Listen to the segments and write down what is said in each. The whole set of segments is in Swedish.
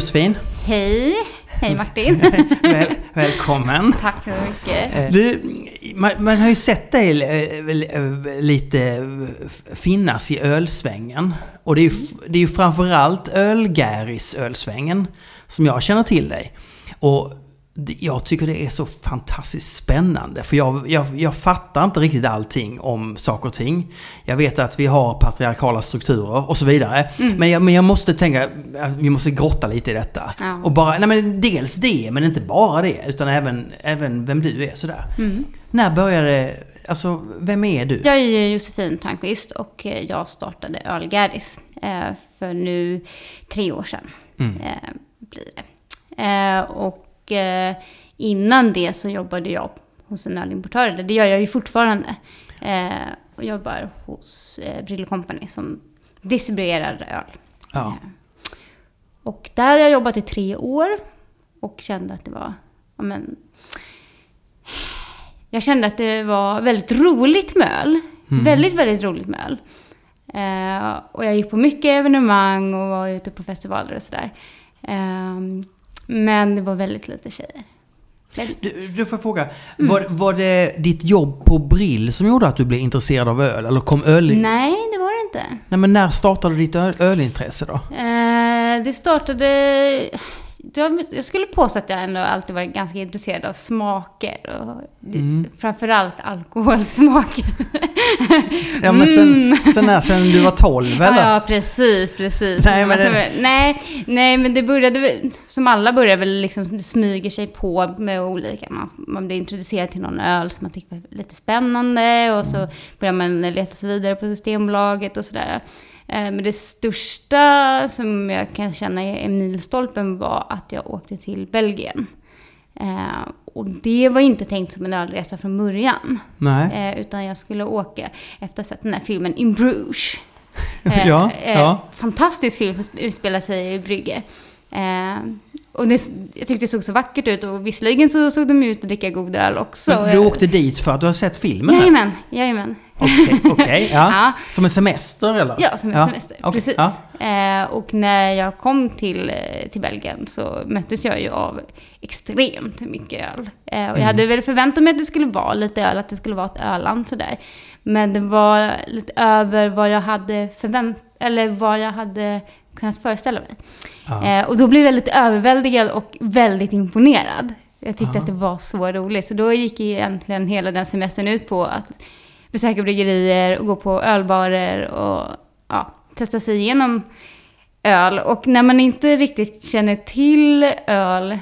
Josefin! Hej! Hej Martin! Väl, välkommen! Tack så mycket! Eh, Du, man, man har ju sett dig eh, eh, lite finnas i ölsvängen. Och det är ju, det är ju framförallt ölgäris ölsvängen som jag känner till dig. Och jag tycker det är så fantastiskt spännande. För jag, jag, jag fattar inte riktigt allting om saker och ting. Jag vet att vi har patriarkala strukturer och så vidare. Men, jag, men jag måste tänka, vi måste grotta lite i detta. Ja. Och bara, nej men dels det, men inte bara det. Utan även, även vem du är sådär. Mm. När började, alltså vem är du? Jag är Josefin Törnqvist och eh, jag startade Ölgäris eh, för nu tre år sedan. Mm. Eh, blir det. Eh, och eh, innan det så jobbade jag hos en ölimportör. Det gör jag ju fortfarande. Eh, och jobbar hos eh, Brillo Company som distribuerar öl. Ja. Eh, Och där hade jag jobbat i tre år och kände att det var, ja men, jag kände att det var väldigt roligt med öl. Väldigt, väldigt roligt med öl. Eh, och jag gick på mycket evenemang och var ute på festivaler och sådär. Eh, men det var väldigt lite tjejer. Väldigt. Du, du får fråga, var, var det ditt jobb på Brill som gjorde att du blev intresserad av öl? Eller kom öl... Nej. Nej, det var det inte. men när startade ditt öl, ölintresse då? Eh, det startade... Jag skulle påstå att jag ändå alltid varit ganska intresserad av smaker. Och Mm. Framförallt alkoholsmaker. Ja men sen, sen när? Sen du var 12 eller? Mm. Ja, ja, precis, precis. Nej, men det- nej, nej, men det började som alla börjar väl liksom, det smyger sig på med olika. Man, man blir introducerad till någon öl som man tycker var lite spännande och så börjar man leta sig vidare på Systembolaget och sådär. Eh, Men det största som jag kan känna är milstolpen var att jag åkte till Belgien. Eh, och det var inte tänkt som en ölresa från början. Nej. Eh, utan jag skulle åka efter att ha sett den här filmen In Bruges. Ja, ja. Fantastisk film som utspelar sig i Brygge. Och det, jag tyckte det såg så vackert ut och visserligen så såg de ut att dricka god öl också. Men du åkte dit för att du har sett filmen? Jajamän, jajamän. Okej, okej, ja. Ja. Som en semester eller? Ja, som en semester. okej, Precis. ja. Eh, och när jag kom till, eh, till Belgien så möttes jag ju av extremt mycket öl. Eh, och Mm. jag hade väl förväntat mig att det skulle vara lite öl, att det skulle vara ett öland sådär. Men det var lite över vad jag hade förväntat, eller vad jag hade kunnat föreställa mig. Ja. Eh, och då blev jag lite överväldigad och väldigt imponerad. Jag tyckte att det var så roligt. Så då gick egentligen hela den semestern ut på att besöka bryggerier och gå på ölbarer och ja, testa sig igenom öl. Och när man inte riktigt känner till öl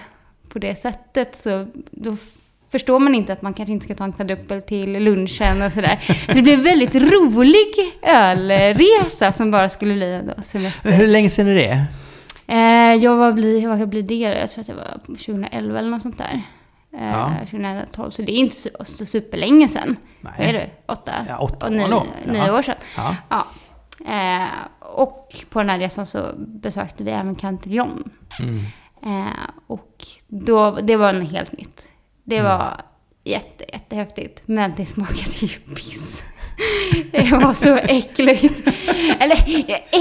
på det sättet så då förstår man inte att man kanske inte ska ta en kvadruppel till lunchen och sådär. Så det blev en väldigt rolig ölresa som bara skulle bli då semester. Hur länge sedan är det? Eh, jag var bli, vad blir det? Jag tror att det var 2011 eller något sånt där. Eh, Ja. 2012, så det är inte så, så superlänge sedan. Nej. Vad är det? Åtta? Ja, åtta och år nio, nio år sedan. Ja. Ja. Eh, och på den här resan så besökte vi även Cantillon. Mm. Eh, och då, det var något helt nytt. Det Mm. var jätte, jättehäftigt. Men det smakade ju piss. Det var så äckligt. Eller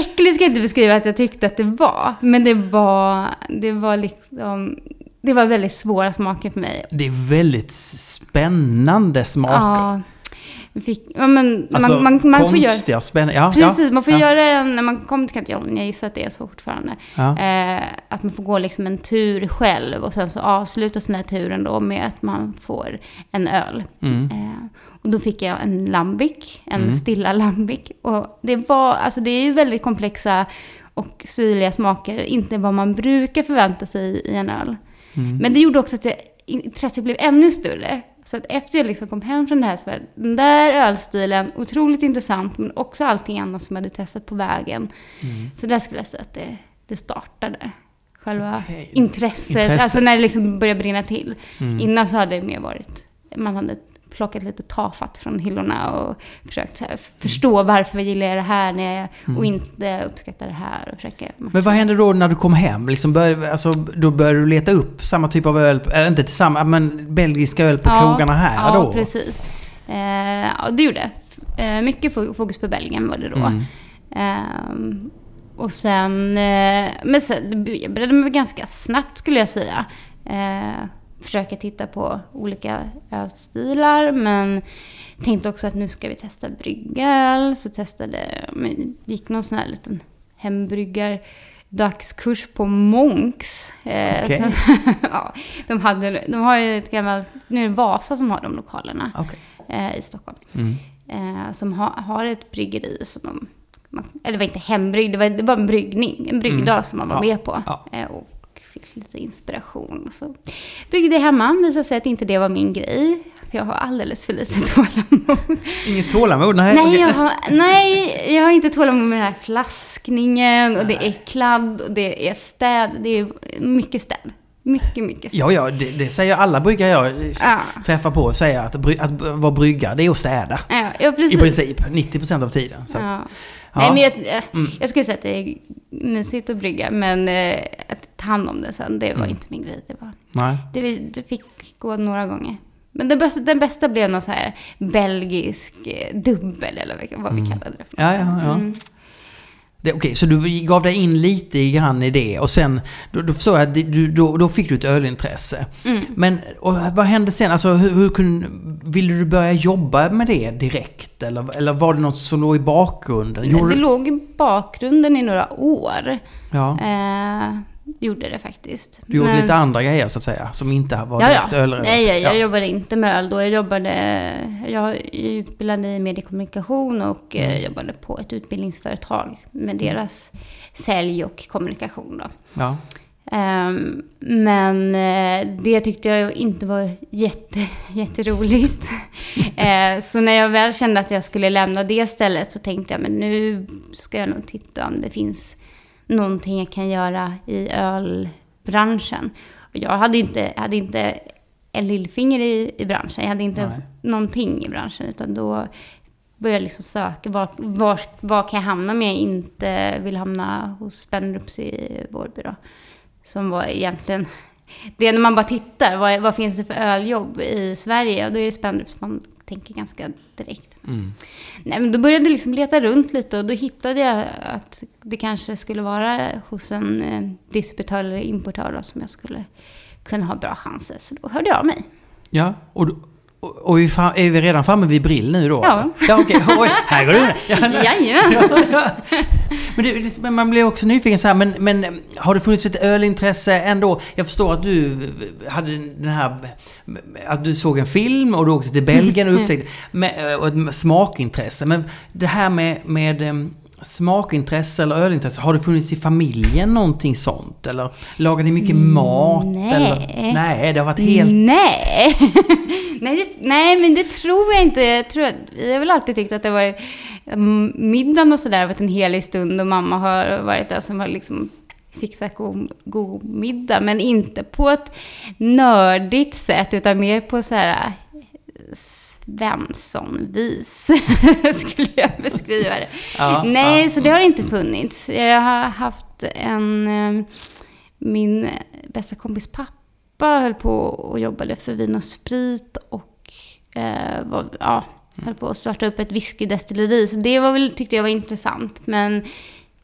äckligt ska jag inte beskriva att jag tyckte att det var. Men det var, det var liksom... Det var väldigt svåra smaker för mig. Det är väldigt spännande smaker. Ja, fick, ja, men Alltså man, man, man får göra... spännande. Ja, Precis, ja, man får ja. göra en, när man kommer till Cantillon, jag gissar att det är så fortfarande, eh, att man får gå liksom en tur själv och sen så avslutas den här turen då med att man får en öl. Mm. Eh, och då fick jag en lambic, en stilla lambic. Och det var, alltså det är ju väldigt komplexa och syrliga smaker, inte vad man brukar förvänta sig i en öl. Mm. Men det gjorde också att det, intresset blev ännu större. Så att efter jag liksom kom hem från det här så var den där ölstilen otroligt intressant, men också allting annat som jag hade testat på vägen. Mm. Så där skulle jag säga att det, det startade. Själva Okej. intresset, Intresset. alltså när det liksom började brinna till. Mm. Innan så hade det mer varit, man hade plockat lite tafatt från hyllorna och försökt här, förstå varför gillar jag det här när jag, och inte uppskattar det här. Och Men vad hände då när du kom hem? Liksom bör, alltså, då började du leta upp samma typ av öl, äh, inte samma, men belgiska öl på krogarna här ja, då? precis. Eh, ja, det gjorde. Eh, mycket fo- fokus på Belgien var det då. Mm. Ehm, och sen, eh, men sen jag började mig ganska snabbt skulle jag säga. Eh, försöka titta på olika ölstilar men tänkte också att nu ska vi testa brygga Så testade, men gick någon sån här liten hembryggar dagskurs på Monks. Eh, Okej. så, ja, de, hade, de har ju ett gammalt, nu är det Vasa som har de lokalerna Okej. eh, i Stockholm. Mm. Eh, som ha, har ett bryggeri som de, eller det var inte hembrygg, det var, det var en bryggning, en bryggdag som man var Mm. Ja, med på. ja. Och fick lite inspiration. Så bryggde jag hemma, visade sig att inte det var min grej. För jag har alldeles för lite tålamod. Inget tålamod? Nej. Nej, jag har, nej, jag har inte tålamod med den här flaskningen och det är kladd och det är städ. Det är mycket städ. Mycket, mycket städ. Ja, ja, det, det säger alla bryggare jag eh, Ja. träffar på. Säger att, bry, att vara bryggare, det är att städa. Ja, ja, precis. I princip, 90% av tiden. Att, Ja. ja. Nej, men jag, eh, Mm. jag skulle säga att det är mysigt att brygga, men eh, att ta hand om det sen, det var Mm. inte min grej. Det, var, Nej. det, det fick gå några gånger. Men den bästa, den bästa blev någon så här belgisk eh, dubbel, eller vad- vi Mm. kallade det för. Ja, ja, ja. Mm. Okej, så du gav dig in lite grann i det och sen då, då förstår jag att du, då, då fick du ett ölintresse. Mm. Men och vad hände sen? Alltså, hur, hur kunde, ville du börja jobba med det direkt? Eller, eller var det något som låg i bakgrunden? Gjorde Det låg i bakgrunden i några år. ja, Eh, gjorde det faktiskt. du gjorde Men- lite andra grejer så att säga, som inte var Ja, direkt ja. ölrelaterat? Nej, jag, jag ja. jobbade inte med öl då. Jag jobbade... Jag är utbildad i mediekommunikation och eh, Mm. jobbade på ett utbildningsföretag med deras sälj och kommunikation då. Ja. Ehm, men eh, det tyckte jag inte var jätte, jätteroligt. Eh, så när jag väl kände att jag skulle lämna det stället så tänkte jag men nu ska jag nog titta om det finns någonting jag kan göra i ölbranschen. Och jag hade inte, hade inte en lillfinger i, i branschen. Jag hade inte Nej. någonting i branschen. Utan då började jag liksom söka. Var, var, var kan jag hamna om jag inte vill hamna hos Spendrups i Vårby då? Som var egentligen... Det är när man bara tittar. Vad, vad finns det för öljobb i Sverige? Och då är det Spendrups man tänker ganska direkt. Mm. Nej, men då började jag liksom leta runt lite och då hittade jag att det kanske skulle vara hos en eh, distributör eller importör då, som jag skulle kunna ha bra chanser. Så då hörde jag av mig. Ja, och, och, och är, vi fram, är vi redan framme vid Brill nu då? Ja. Ja, okej. Oj, här går du. Ja. Jajamän! Men, det, men man blir också nyfiken så här, men, men har det funnits ett ölintresse ändå? Jag förstår att du hade den här... Att du såg en film och du åkte till Belgien och upptäckte... Med, och ett smakintresse. Men det här med, med smakintresse eller ölintresse, har det funnits i familjen någonting sånt? Eller lagar ni mycket mat? nej. Eller? Nej, det har varit helt... Nej! Nej, det, nej, men det tror jag inte. Jag, tror jag har väl alltid tyckt att det var mm, middagen och sådär varit en helig stund och mamma har varit där som har liksom fixat god, god middag. Men inte på ett nördigt sätt utan mer på så här Svenssonvis skulle jag beskriva det. Ja, Nej, ja. så det har inte funnits. Jag har haft en... eh, Min bästa kompis pappa höll på och jobbade för Vin och Sprit och eh, var, ja, höll på att starta upp ett whiskydestilleri. Så det var väl, tyckte jag var intressant. Men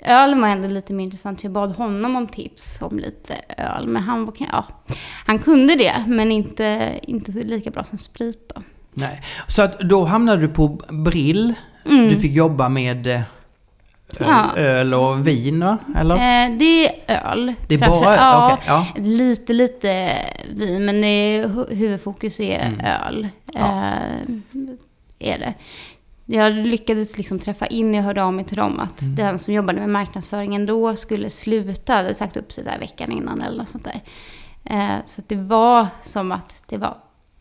öl var ändå lite mer intressant. Jag bad honom om tips om lite öl. Men han, var, ja, han kunde det, men inte, inte lika bra som sprit då. Nej. Så att då hamnade du på Brill. Mm. Du fick jobba med eh, Ja. öl och vin? Eller? Eh, det är öl. det är framför- bara öl? Ja, Okej, ja. Lite, lite vin, men är, hu- huvudfokus är Mm. öl. Ja. Eh, är det. Jag lyckades liksom träffa in, jag hörde av mig till dem, att Mm. den som jobbade med marknadsföringen då skulle sluta. hade sagt upp sig där veckan innan eller något sånt där. Eh, så det var som att det var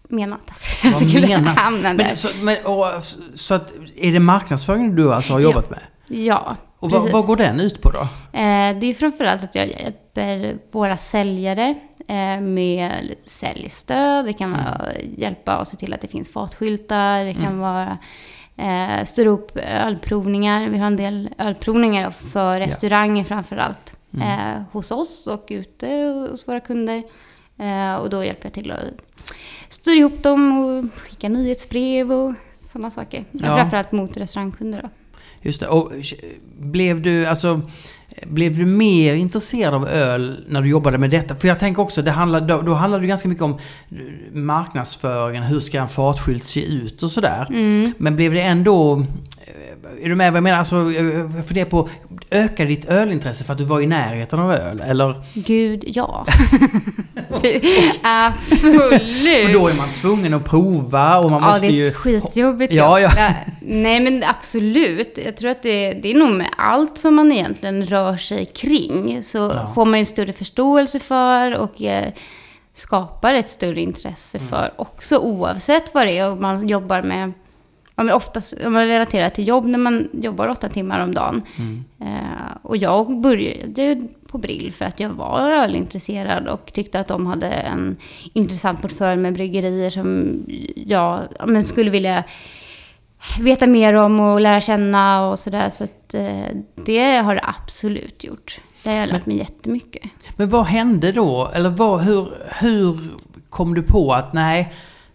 menat att jag skulle menat? hamna där. Men, så, men, och, så att, är det marknadsföring du alltså har jobbat med? Ja, Och vad, vad går den ut på då? Eh, det är framförallt att jag hjälper våra säljare eh, med säljstöd. Det kan vara hjälpa och se till att det finns fatskyltar. Det kan vara eh, styra upp ölprovningar. Vi har en del ölprovningar för restauranger framförallt. Eh, hos oss och ute hos våra kunder. Eh, och då hjälper jag till att styra ihop dem och skicka nyhetsbrev och sådana saker. Ja. Framförallt mot restaurangkunder då. Just det. Och blev du, alltså... Blev du mer intresserad av öl när du jobbade med detta? För jag tänker också, det handlar, då, då handlar det ganska mycket om marknadsföringen, hur ska en fartskylt se ut och sådär. Mm. Men blev det ändå... eh, Är du med vad jag menar? Alltså, jag funderar på, ökade ditt ölintresse för att du var i närheten av öl? Eller? Gud, ja. Absolut. För då är man tvungen att prova och man ja, måste det är ju... ett skitjobbigt Ja, jobb. ja. Nej, men absolut. Jag tror att det, det är nog med allt som man egentligen rör sig kring. Så Ja. får man en större förståelse för och eh, skapar ett större intresse Mm. för också oavsett vad det är. Och man jobbar med, ja, men oftast om man relaterar till jobb när man jobbar åtta timmar om dagen. Mm. Eh, och jag började på Brill för att jag var ölintresserad och tyckte att de hade en intressant portfölj med bryggerier som jag ja, men skulle vilja veta mer om och lära känna och sådär. Så att eh, det har det absolut gjort. Det har jag lärt mig jättemycket. Men vad hände då? Eller vad, hur, hur kom du på att nej,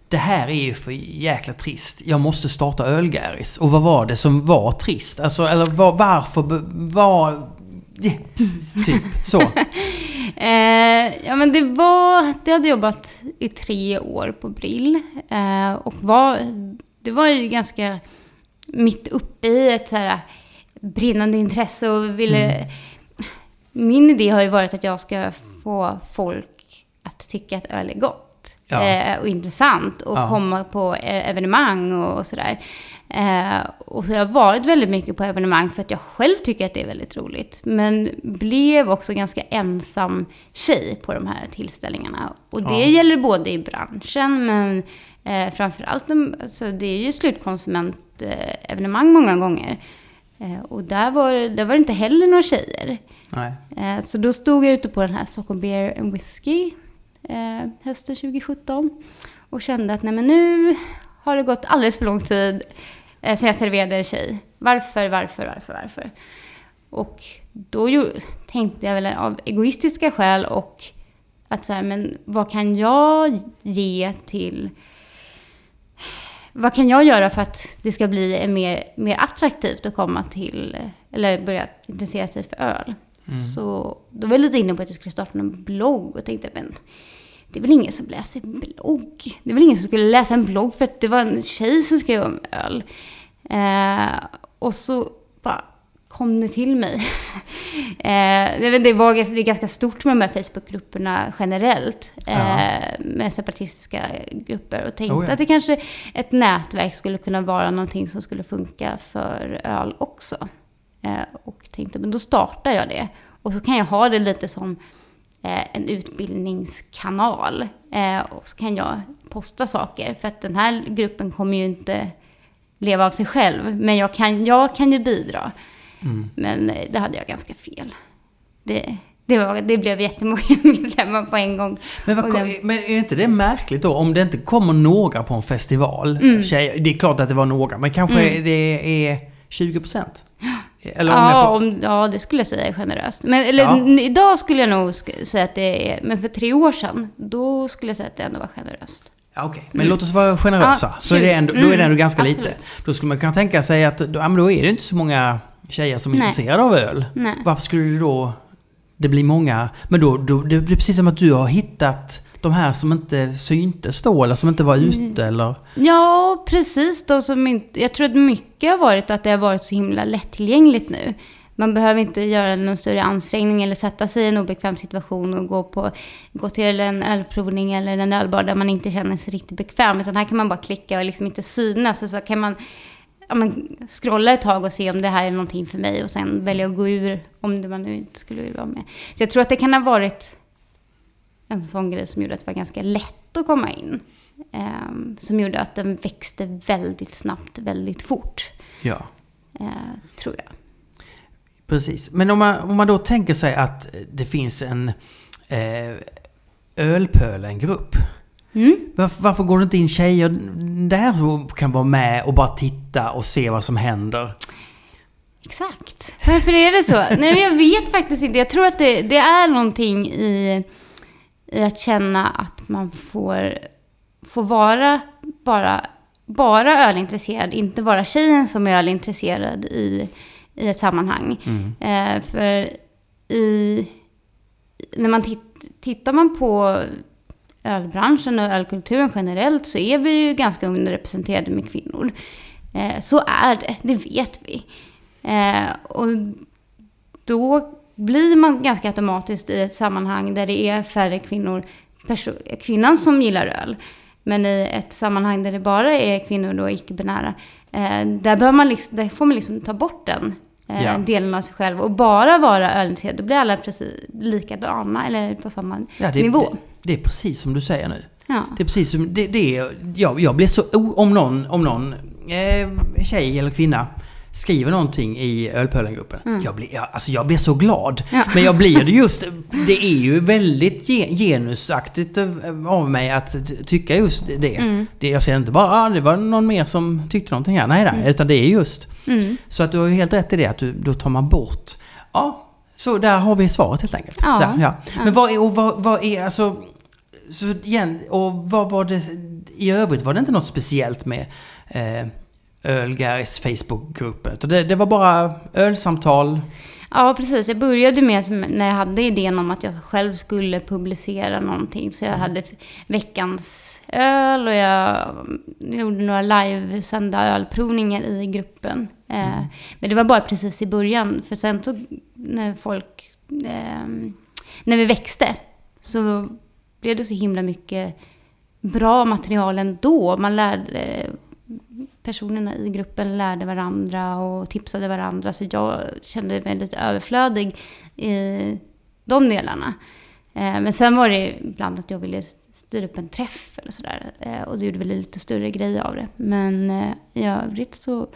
det här är ju för jäkla trist. Jag måste starta Ölgäris. Och vad var det som var trist? Alltså, eller var, varför var... Typ så. Eh, ja, men det var... Det hade jobbat i tre år på Brill. Eh, och var, det var ju ganska mitt uppe i ett så här brinnande intresse och ville... Min idé har ju varit att jag ska få folk att tycka att öl är gott. Ja. Eh, och intressant och Ja. komma på eh, evenemang och, och sådär. Eh, och så har jag varit väldigt mycket på evenemang för att jag själv tycker att det är väldigt roligt. Men blev också ganska ensam tjej på de här tillställningarna. Och det Ja. gäller både i branschen men eh, framförallt, alltså, det är ju slutkonsumentevenemang många gånger. Eh, och där var, där var det inte heller några tjejer. Nej. Eh, Så då stod jag ute på den här Stockholm Beer and Whiskey eh, hösten 2017 och kände att nej men nu har det gått alldeles för lång tid eh, sedan jag serverade en tjej. Varför, varför, varför, varför? Och då ju, tänkte jag väl av egoistiska skäl och att så här, men vad kan jag ge till vad kan jag göra för att det ska bli mer, mer attraktivt att komma till, eller börja intressera sig för öl? Så då var jag lite inne på att jag skulle starta en blogg och tänkte, men det är väl ingen som läser blogg? Det är väl ingen som skulle läsa en blogg för att det var en tjej som skrev om öl. Eh, och så bara kom det till mig. eh, det, var, det är ganska stort med de här Facebookgrupperna generellt. Eh. Med separatistiska grupper. Och tänkte Oh ja. att det kanske ett nätverk skulle kunna vara någonting som skulle funka för öl också. Eh, och tänkte, men då startar jag det. Och så kan jag ha det lite som eh, en utbildningskanal. Eh, och så kan jag posta saker. För att den här gruppen kommer ju inte leva av sig själv. Men jag kan, jag kan ju bidra. Mm. Men det hade jag ganska fel. Det, det, var, det blev jättemånga medlemmar på en gång. Men, vad, den- men är inte det märkligt då om det inte kommer några på en festival? Mm. Tjejer, det är klart att det var några, men kanske det är 20 procent? Eller om Ja, får, om, ja, det skulle jag säga är generöst. Men, eller, Ja. idag skulle jag nog säga att det är... Men för tre år sedan, då skulle jag säga att det ändå var generöst. ja, okej. Men låt oss vara generösa. Mm. Ja, så är det 20. ändå, då är det ändå Mm, ganska absolut. lite. Då skulle man kunna tänka sig att då, ja, men då är det inte så många tjejer som är Nej. intresserade av öl. Nej. Varför skulle det då... Det blir många... Men då, då det blir precis som att du har hittat de här som inte syntes då, eller som inte var Mm. ute, eller... Ja, precis. De som inte, jag tror att mycket har varit att det har varit så himla lättillgängligt nu. Man behöver inte göra någon större ansträngning eller sätta sig i en obekväm situation och gå, på, gå till en ölprovning eller en ölbar där man inte känner sig riktigt bekväm. Utan här kan man bara klicka och liksom inte synas. Och så kan man, ja, men scrolla ett tag och se om det här är någonting för mig och sen välja att gå ur om det man nu inte skulle vilja vara med. Så jag tror att det kan ha varit en sån grej som gjorde att det var ganska lätt att komma in. Ehm, som gjorde att den växte väldigt snabbt, väldigt fort. Ja. eh, tror jag. Precis. Men om man, om man då tänker sig att det finns en eh, Ölpölen-grupp. Mm. Varför, varför går det inte in tjejer där som kan vara med och bara titta och se vad som händer? Exakt. Varför är det så? Nej, men jag vet faktiskt inte. Jag tror att det, det är någonting i, i att känna att man får, får vara bara, bara ölintresserad, inte vara tjejen som är ölintresserad i, i ett sammanhang. Mm. Eh, för i... När man titt, tittar man på ölbranschen och ölkulturen generellt så är vi ju ganska underrepresenterade med kvinnor. Eh, så är det, det vet vi. Eh, och då blir man ganska automatiskt i ett sammanhang där det är färre kvinnor, kvinnan som gillar öl. Men i ett sammanhang där det bara är kvinnor då, icke-binära, eh, där, bör man liksom, där får man liksom ta bort den eh, ja. delen av sig själv och bara vara ölintresserad. Då blir alla precis likadana eller på samma ja, det, nivå. Det, det, är precis som du säger nu. Ja. Det är precis som, det, det är, jag, jag blir så, om någon, om någon eh, tjej eller kvinna skriver någonting i Ölpölengruppen. Mm. Jag, blir, jag, alltså jag blir så glad. Ja. Men jag blir det just... Det är ju väldigt genusaktigt av mig att tycka just det. Mm. det jag säger inte bara ah, det var någon mer som tyckte någonting här. Nej, nej. Mm. Utan det är just... Mm. Så att du har ju helt rätt i det att du, då tar man bort... Ja, så där har vi svaret helt enkelt. Ja. Där, ja. Men vad är, och vad, vad är alltså... Så igen, och vad var det i övrigt? Var det inte något speciellt med eh, Ölgaris Facebookgruppen. Det, det var bara ölsamtal. Ja, precis. Jag började med när jag hade idén om att jag själv skulle publicera någonting. Så jag mm. hade veckans öl och jag gjorde några livesända ölprovningar i gruppen. Eh, mm. Men det var bara precis i början. För sen så när folk... Eh, när vi växte så blev det så himla mycket bra material ändå. Man lärde personerna i gruppen lärde varandra och tipsade varandra. Så jag kände mig lite överflödig i de delarna. Eh, men sen var det ibland att jag ville styra upp en träff eller sådär. Eh, och då gjorde vi lite större grejer av det. Men eh, i övrigt så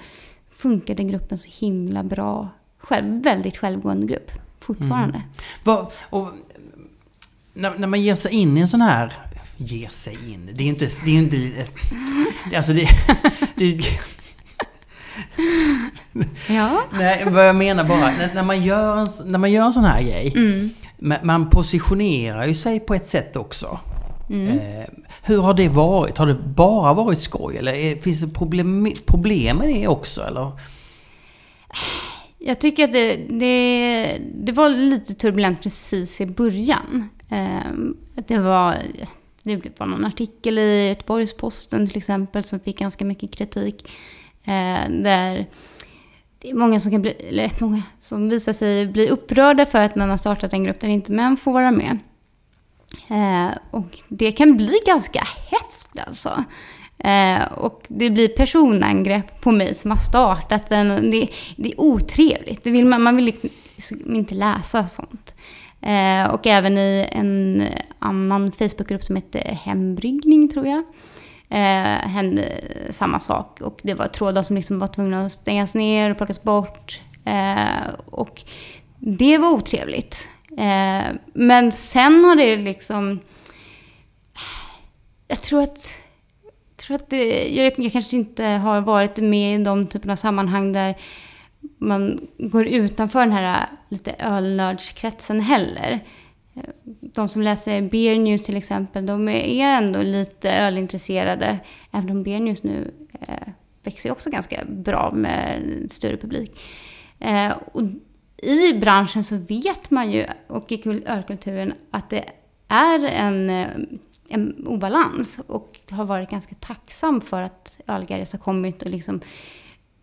funkade gruppen så himla bra. Själv, väldigt självgående grupp fortfarande. Mm. Vad, och, när, när man ger sig in i en sån här ge sig in. Det är inte... Det är inte alltså det... det ja. Nej, vad jag menar bara, när, när, man, gör en, när man gör en sån här grej. Mm. Man positionerar ju sig på ett sätt också. Mm. Eh, hur har det varit? Har det bara varit skoj? Eller är, finns det problem, problem med det också? Eller? Jag tycker att det, det, det var lite turbulent precis i början. Eh, det var det var någon artikel i Göteborgs-Posten till exempel som fick ganska mycket kritik. Eh, där det är många som, kan bli, eller många som visar sig bli upprörda för att man har startat en grupp där inte män får vara med. Eh, och det kan bli ganska hätskt alltså. Eh, och det blir personangrepp på mig som har startat den. Det, det är otrevligt. Det vill man, man vill liksom inte läsa sånt. Eh, och även i en annan Facebookgrupp som heter Hembryggning tror jag. Eh, hände samma sak. Och det var trådar som liksom var tvungna att stängas ner och plockas bort. Eh, och det var otrevligt. Eh, men sen har det liksom... Jag tror att... Jag, tror att det, jag, jag kanske inte har varit med i de typerna av sammanhang där man går utanför den här lite ölnördskretsen heller. De som läser Beer News till exempel, de är ändå lite ölintresserade. Även om Beer News nu eh, växer också ganska bra med större publik. Eh, och I branschen så vet man ju, och i ölkulturen, att det är en, eh, en obalans. Och har varit ganska tacksam för att Ölgaris har kommit och liksom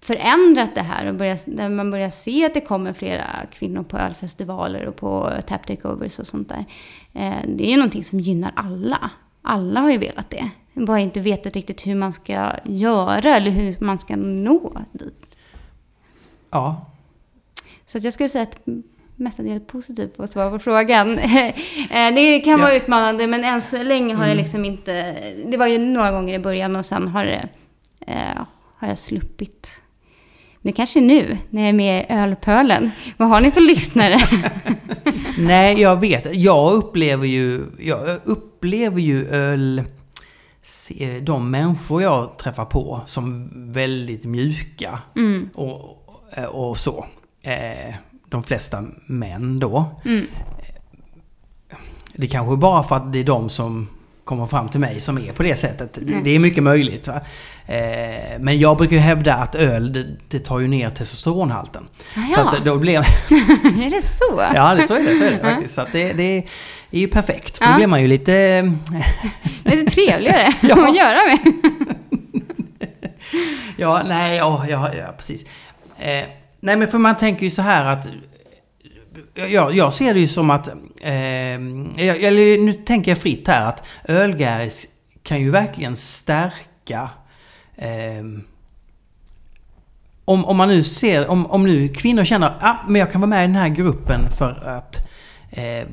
förändrat det här och börjat, där man börjar se att det kommer flera kvinnor på ölfestivaler och på tap takeovers och sånt där. Eh, det är ju någonting som gynnar alla. Alla har ju velat det. Bara inte vetat riktigt hur man ska göra eller hur man ska nå dit. Ja. Så jag skulle säga att mestadels positivt på att svara på frågan. Eh, det kan vara ja. utmanande men än så länge har mm. jag liksom inte... Det var ju några gånger i början och sen har, det, eh, har jag sluppit det kanske är nu, när jag är med i Ölpölen. Vad har ni för lyssnare? Nej, jag vet. Jag upplever ju, jag upplever ju öl... De människor jag träffar på som väldigt mjuka. Mm. Och, och så. Eh, de flesta män då. Mm. Det kanske bara för att det är de som kommer fram till mig som är på det sättet. Det, det är mycket möjligt. Eh, men jag brukar hävda att öl, det, det tar ju ner testosteronhalten. Jaha. Så att då blir... är det så? ja, det, så är det. Så är det faktiskt. Så det, det är ju perfekt. För då Ja. blir man ju lite... Lite trevligare Ja. att göra med. Ja, nej, ja, ja, ja precis. Eh, nej, men för man tänker ju så här att... Jag, jag ser det ju som att... Eh, jag, eller nu tänker jag fritt här att ölgäris kan ju verkligen stärka... Eh, om, om man nu ser... Om, om nu kvinnor känner att ah, men jag kan vara med i den här gruppen för att... Eh,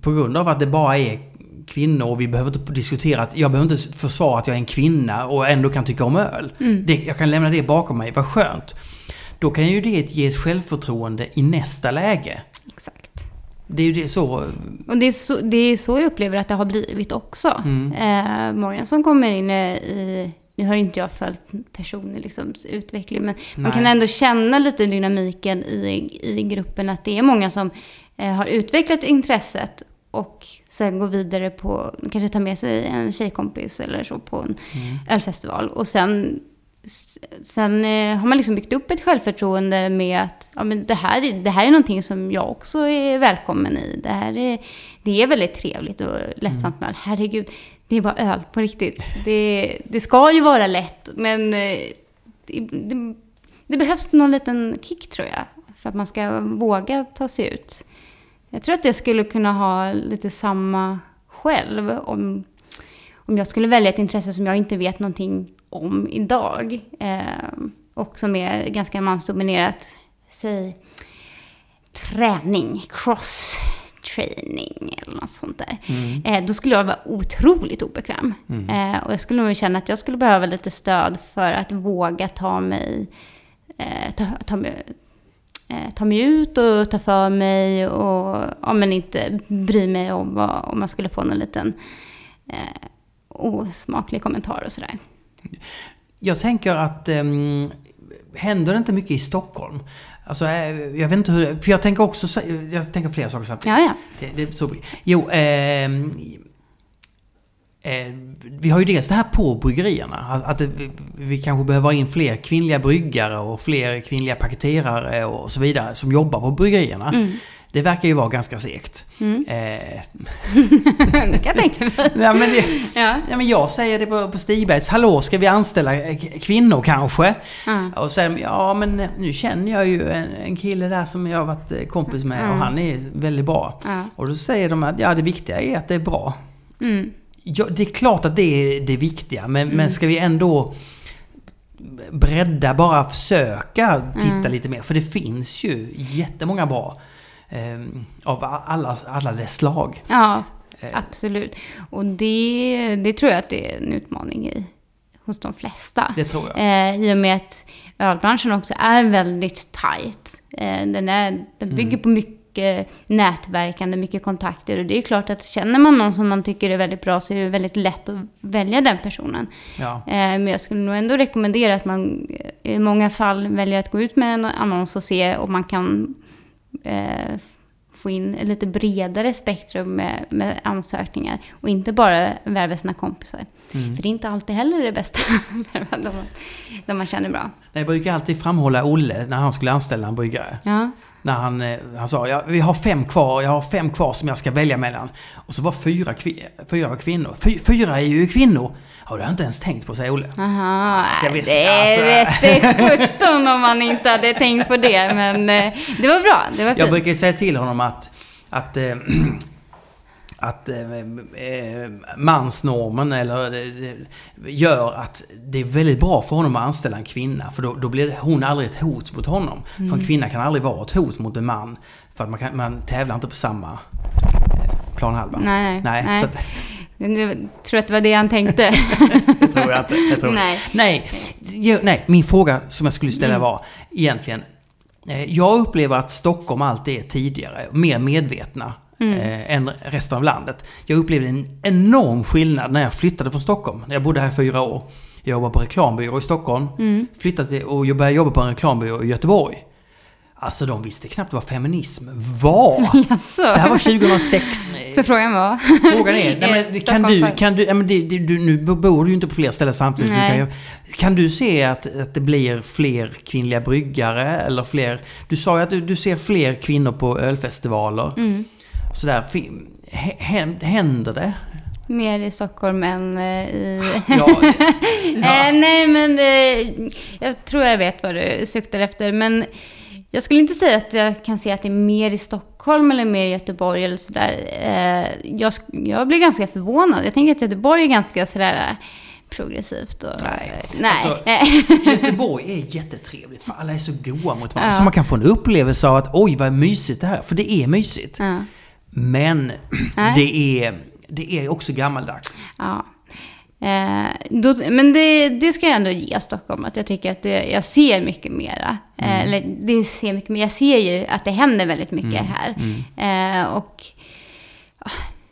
på grund av att det bara är kvinnor och vi behöver inte diskutera att jag behöver inte försvara att jag är en kvinna och ändå kan tycka om öl. Mm. Det, jag kan lämna det bakom mig, vad skönt. Då kan ju det ge ett självförtroende i nästa läge. Exakt. Det är ju det så... Och det är, så, det är så jag upplever att det har blivit också. Mm. Eh, många som kommer in i... Nu har ju inte jag följt personer liksom, utveckling, men man Nej. kan ändå känna lite dynamiken i, i gruppen. Att det är många som eh, har utvecklat intresset och sen går vidare på, kanske tar med sig en tjejkompis eller så på en Mm. ölfestival. Och sen, sen eh, har man liksom byggt upp ett självförtroende med att ja, men det, här, är- det här är någonting som jag också är välkommen i. Det här är, det är väldigt trevligt och lättsamt med öl. Herregud, det är bara öl på riktigt. Det, det ska ju vara lätt, men eh, det, det, det behövs någon liten kick tror jag. För att man ska våga ta sig ut. Jag tror att jag skulle kunna ha lite samma själv om, om jag skulle välja ett intresse som jag inte vet någonting om idag. Eh, och som är ganska mansdominerat. Säg träning, cross training eller något sånt där. Mm. Eh, då skulle jag vara otroligt obekväm. Eh, och jag skulle nog känna att jag skulle behöva lite stöd för att våga ta mig, eh, ta, ta mig eh, ta mig ut och ta för mig och ja, men inte bry mig om vad, om man skulle få någon liten eh, osmaklig kommentar och sådär. Jag tänker att... Um, händer det inte mycket i Stockholm? Alltså, eh, jag vet inte hur... För jag tänker också... så- Jag tänker flera saker samtidigt. Ja, ja. Det, det så, jo, ehm, eh, vi har ju dels det här på bryggerierna. Att, vi kanske behöver ha in fler kvinnliga bryggare och fler kvinnliga paketerare och så vidare som jobbar på bryggerierna. Mm. Det verkar ju vara ganska segt. Mm. Eh, det kan jag tänka mig. nej, men det, Ja. ja, men jag säger det på, på Stigbergs. Hallå, ska vi anställa eh, kvinnor kanske? Ja. Och sen, ja men nu känner jag ju en, en kille där som jag har varit eh, kompis med och Mm. han är väldigt bra. Och då säger de att ja, det viktiga är att det är bra. Mm. Ja, det är klart att det är det viktiga, men, men ska vi ändå bredda, bara försöka titta Mm. lite mer? För det finns ju jättemånga bra eh, av alla, alla dess slag. ja, Eh, absolut. Och det, det tror jag att det är en utmaning i, hos de flesta. det tror jag. Eh, I och med att ölbranschen också är väldigt tajt. Eh, den, är, den bygger på mycket nätverkande, mycket kontakter. Och det är klart att känner man någon som man tycker är väldigt bra så är det väldigt lätt att välja den personen. Ja. Eh, men jag skulle nog ändå rekommendera att man eh, i många fall väljer att gå ut med en annons och se om man kan eh, få in ett lite bredare spektrum med, med ansökningar. Och inte bara värva sina kompisar. Mm. För det är inte alltid heller det bästa. de, de man känner bra. Jag brukar alltid framhålla Olle när han skulle anställa en bryggare. Ja. När han, eh, han sa ja, vi har fem kvar, jag har fem kvar som jag ska välja mellan. Och så var fyra, kvi, fyra var kvinnor. Fy, fyra är ju kvinnor! Har jag inte ens tänkt på, säger Olle. Aha, Så jag visste- det alltså- vete sjutton om man inte hade tänkt på det. Men eh, det var bra. Det var Jag fint. brukar säga till honom att, att, eh, att eh, eh, mansnormen eller, eh, gör att det är väldigt bra för honom att anställa en kvinna. För då, då blir hon aldrig ett hot mot honom. För Mm. en kvinna kan aldrig vara ett hot mot en man. För att man, kan, man tävlar inte på samma eh, planhalva. Nej, Nej, nej. Att, Jag tror att det var det han tänkte. det tror jag inte. Jag tror Nej. Nej. Nej, min fråga som jag skulle ställa Mm. var egentligen... eh, Jag upplever att Stockholm alltid är tidigare, mer medvetna Mm. eh, än resten av landet. Jag upplevde en enorm skillnad när jag flyttade från Stockholm. Jag bodde här i fyra år. Jag jobbade på reklambyrå i Stockholm. Mm. Flyttade till, och jag började jobba på en reklambyrå i Göteborg. Alltså de visste knappt vad feminism var. Jaså? Det här var 2006. Så frågan var? Frågan är, nej, men, kan du, kan du, ja, men det, det, du, nu bor du ju inte på fler ställen samtidigt. Du kan, ju, kan du se att, att det blir fler kvinnliga bryggare eller fler... Du sa ju att du, du ser fler kvinnor på ölfestivaler. Mm. Sådär, händer det? Mer i Stockholm än eh, i... Ja, det- Eh, nej, men eh, jag tror jag vet vad du suktar efter. Men jag skulle inte säga att jag kan se att det är mer i Stockholm eller mer i Göteborg eller sådär. Jag, jag blir ganska förvånad. Jag tänker att Göteborg är ganska sådär progressivt. Och, Nej. eh, nej. Alltså, Göteborg är jättetrevligt för alla är så goa mot varandra. Ja. Så man kan få en upplevelse av att oj vad mysigt det här. För det är mysigt. ja. Men Nej. det är, det är också gammaldags. Ja. Eh, då, men det, det ska jag ändå ge Stockholm, att jag tycker att det, jag ser mycket mera. Eh, eller det ser mycket mer, jag ser ju att det händer väldigt mycket här. Eh, och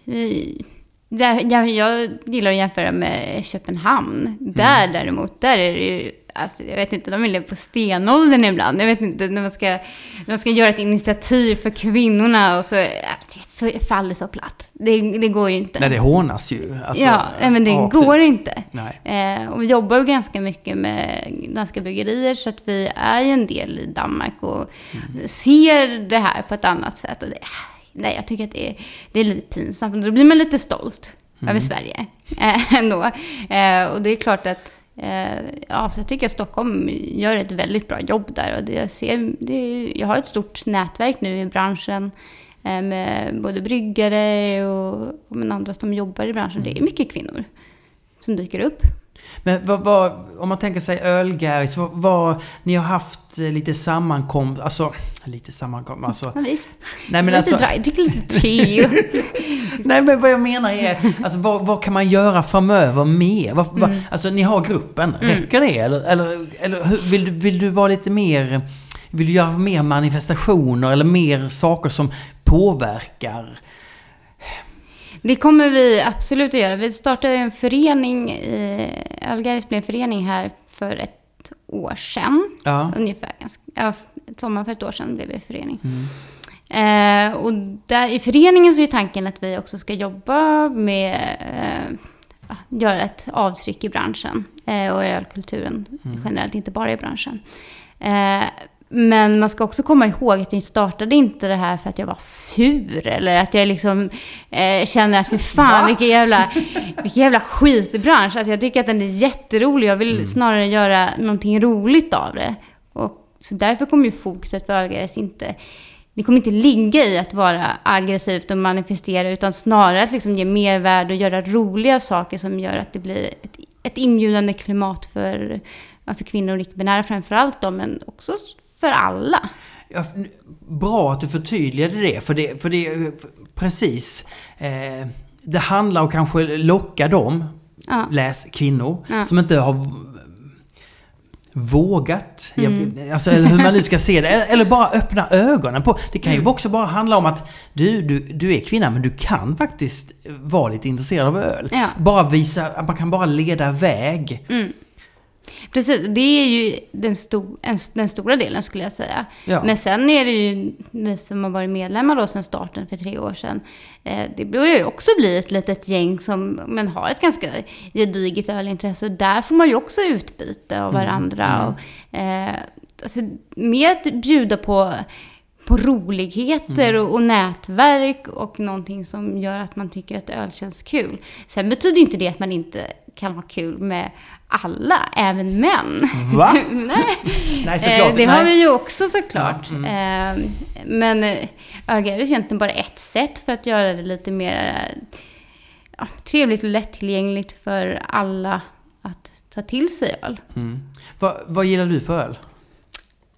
vi- där, jag, jag gillar att jämföra med Köpenhamn. Där däremot, där är det ju, alltså, jag vet inte, de är på stenåldern ibland. Jag vet inte, när man ska, de ska göra ett initiativ för kvinnorna och så, det faller så platt. Det, det går ju inte. Nej, det hånas ju. Alltså, ja, men det rakt går ut. inte. Eh, och vi jobbar ju ganska mycket med danska bryggerier så att vi är ju en del i Danmark och ser det här på ett annat sätt. Och det, nej, jag tycker att det är, det är lite pinsamt. Då blir man lite stolt över Sverige eh, ändå. Eh, och det är klart att ja, så jag tycker att Stockholm gör ett väldigt bra jobb där. Och det jag, ser, det, jag har ett stort nätverk nu i branschen eh, med både bryggare och, och med andra som jobbar i branschen. Det är mycket kvinnor som dyker upp. Men vad, vad, om man tänker sig ölgäris, vad, vad, ni har haft eh, lite sammankomst, alltså lite sammankomst, alltså. Ja, visst. Nej men alltså, drick lite te. nej men vad jag menar är, alltså vad, vad kan man göra framöver mer? Vad, Mm. alltså ni har gruppen, räcker det? Eller, eller, eller vill, du, vill du vara lite mer, vill du göra mer manifestationer eller mer saker som påverkar? Det kommer vi absolut att göra. Vi startade en förening, eh, Ölgäris blev en förening här för ett år sedan. Ja. Ungefär. Ganska, ja, sommar för ett år sedan blev vi förening. Mm. Eh, och där, i föreningen så är tanken att vi också ska jobba med eh, göra ett avtryck i branschen eh, och i ölkulturen generellt, inte bara i branschen. Eh, men man ska också komma ihåg att jag startade inte det här för att jag var sur eller att jag liksom eh, känner att för fan vilken jävla, vilken jävla skitbransch. Alltså jag tycker att den är jätterolig. Jag vill snarare göra någonting roligt av det. Och så därför kommer ju fokuset för Ölgares inte det kommer inte ligga i att vara aggressivt och manifestera utan snarare att liksom ge mervärde och göra roliga saker som gör att det blir ett, ett inbjudande klimat för, för kvinnor och icke-binära framförallt då, men också för alla. Ja, bra att du förtydligade det, för det, för det är precis. Eh, det handlar om kanske locka dem, Ja. läs kvinnor, Ja. som inte har vågat. Mm. Jag, alltså, eller hur man nu ska se det. Eller, eller bara öppna ögonen på. Det kan ju Mm. också bara handla om att du, du, du är kvinna men du kan faktiskt vara lite intresserad av öl. Ja. Bara visa, att man kan bara leda väg. Mm. Precis, det är ju den, sto- en, den stora delen skulle jag säga. Ja. Men sen är det ju vi som har varit medlemmar då sedan starten för tre år sedan. Eh, det börjar ju också bli ett litet gäng som men har ett ganska gediget ölintresse. Där får man ju också utbyte av varandra. Och, eh, alltså, mer att bjuda på på roligheter och, och nätverk och någonting som gör att man tycker att öl känns kul. Sen betyder inte det att man inte kan ha kul med alla, även män. Va? Nej. Nej, såklart. Eh, det har vi ju också såklart. Ja, mm. Eh, men eh, öga är egentligen bara ett sätt för att göra det lite mer eh, ja, trevligt och lättillgängligt för alla att ta till sig öl. Mm. Vad, vad gillar du för öl?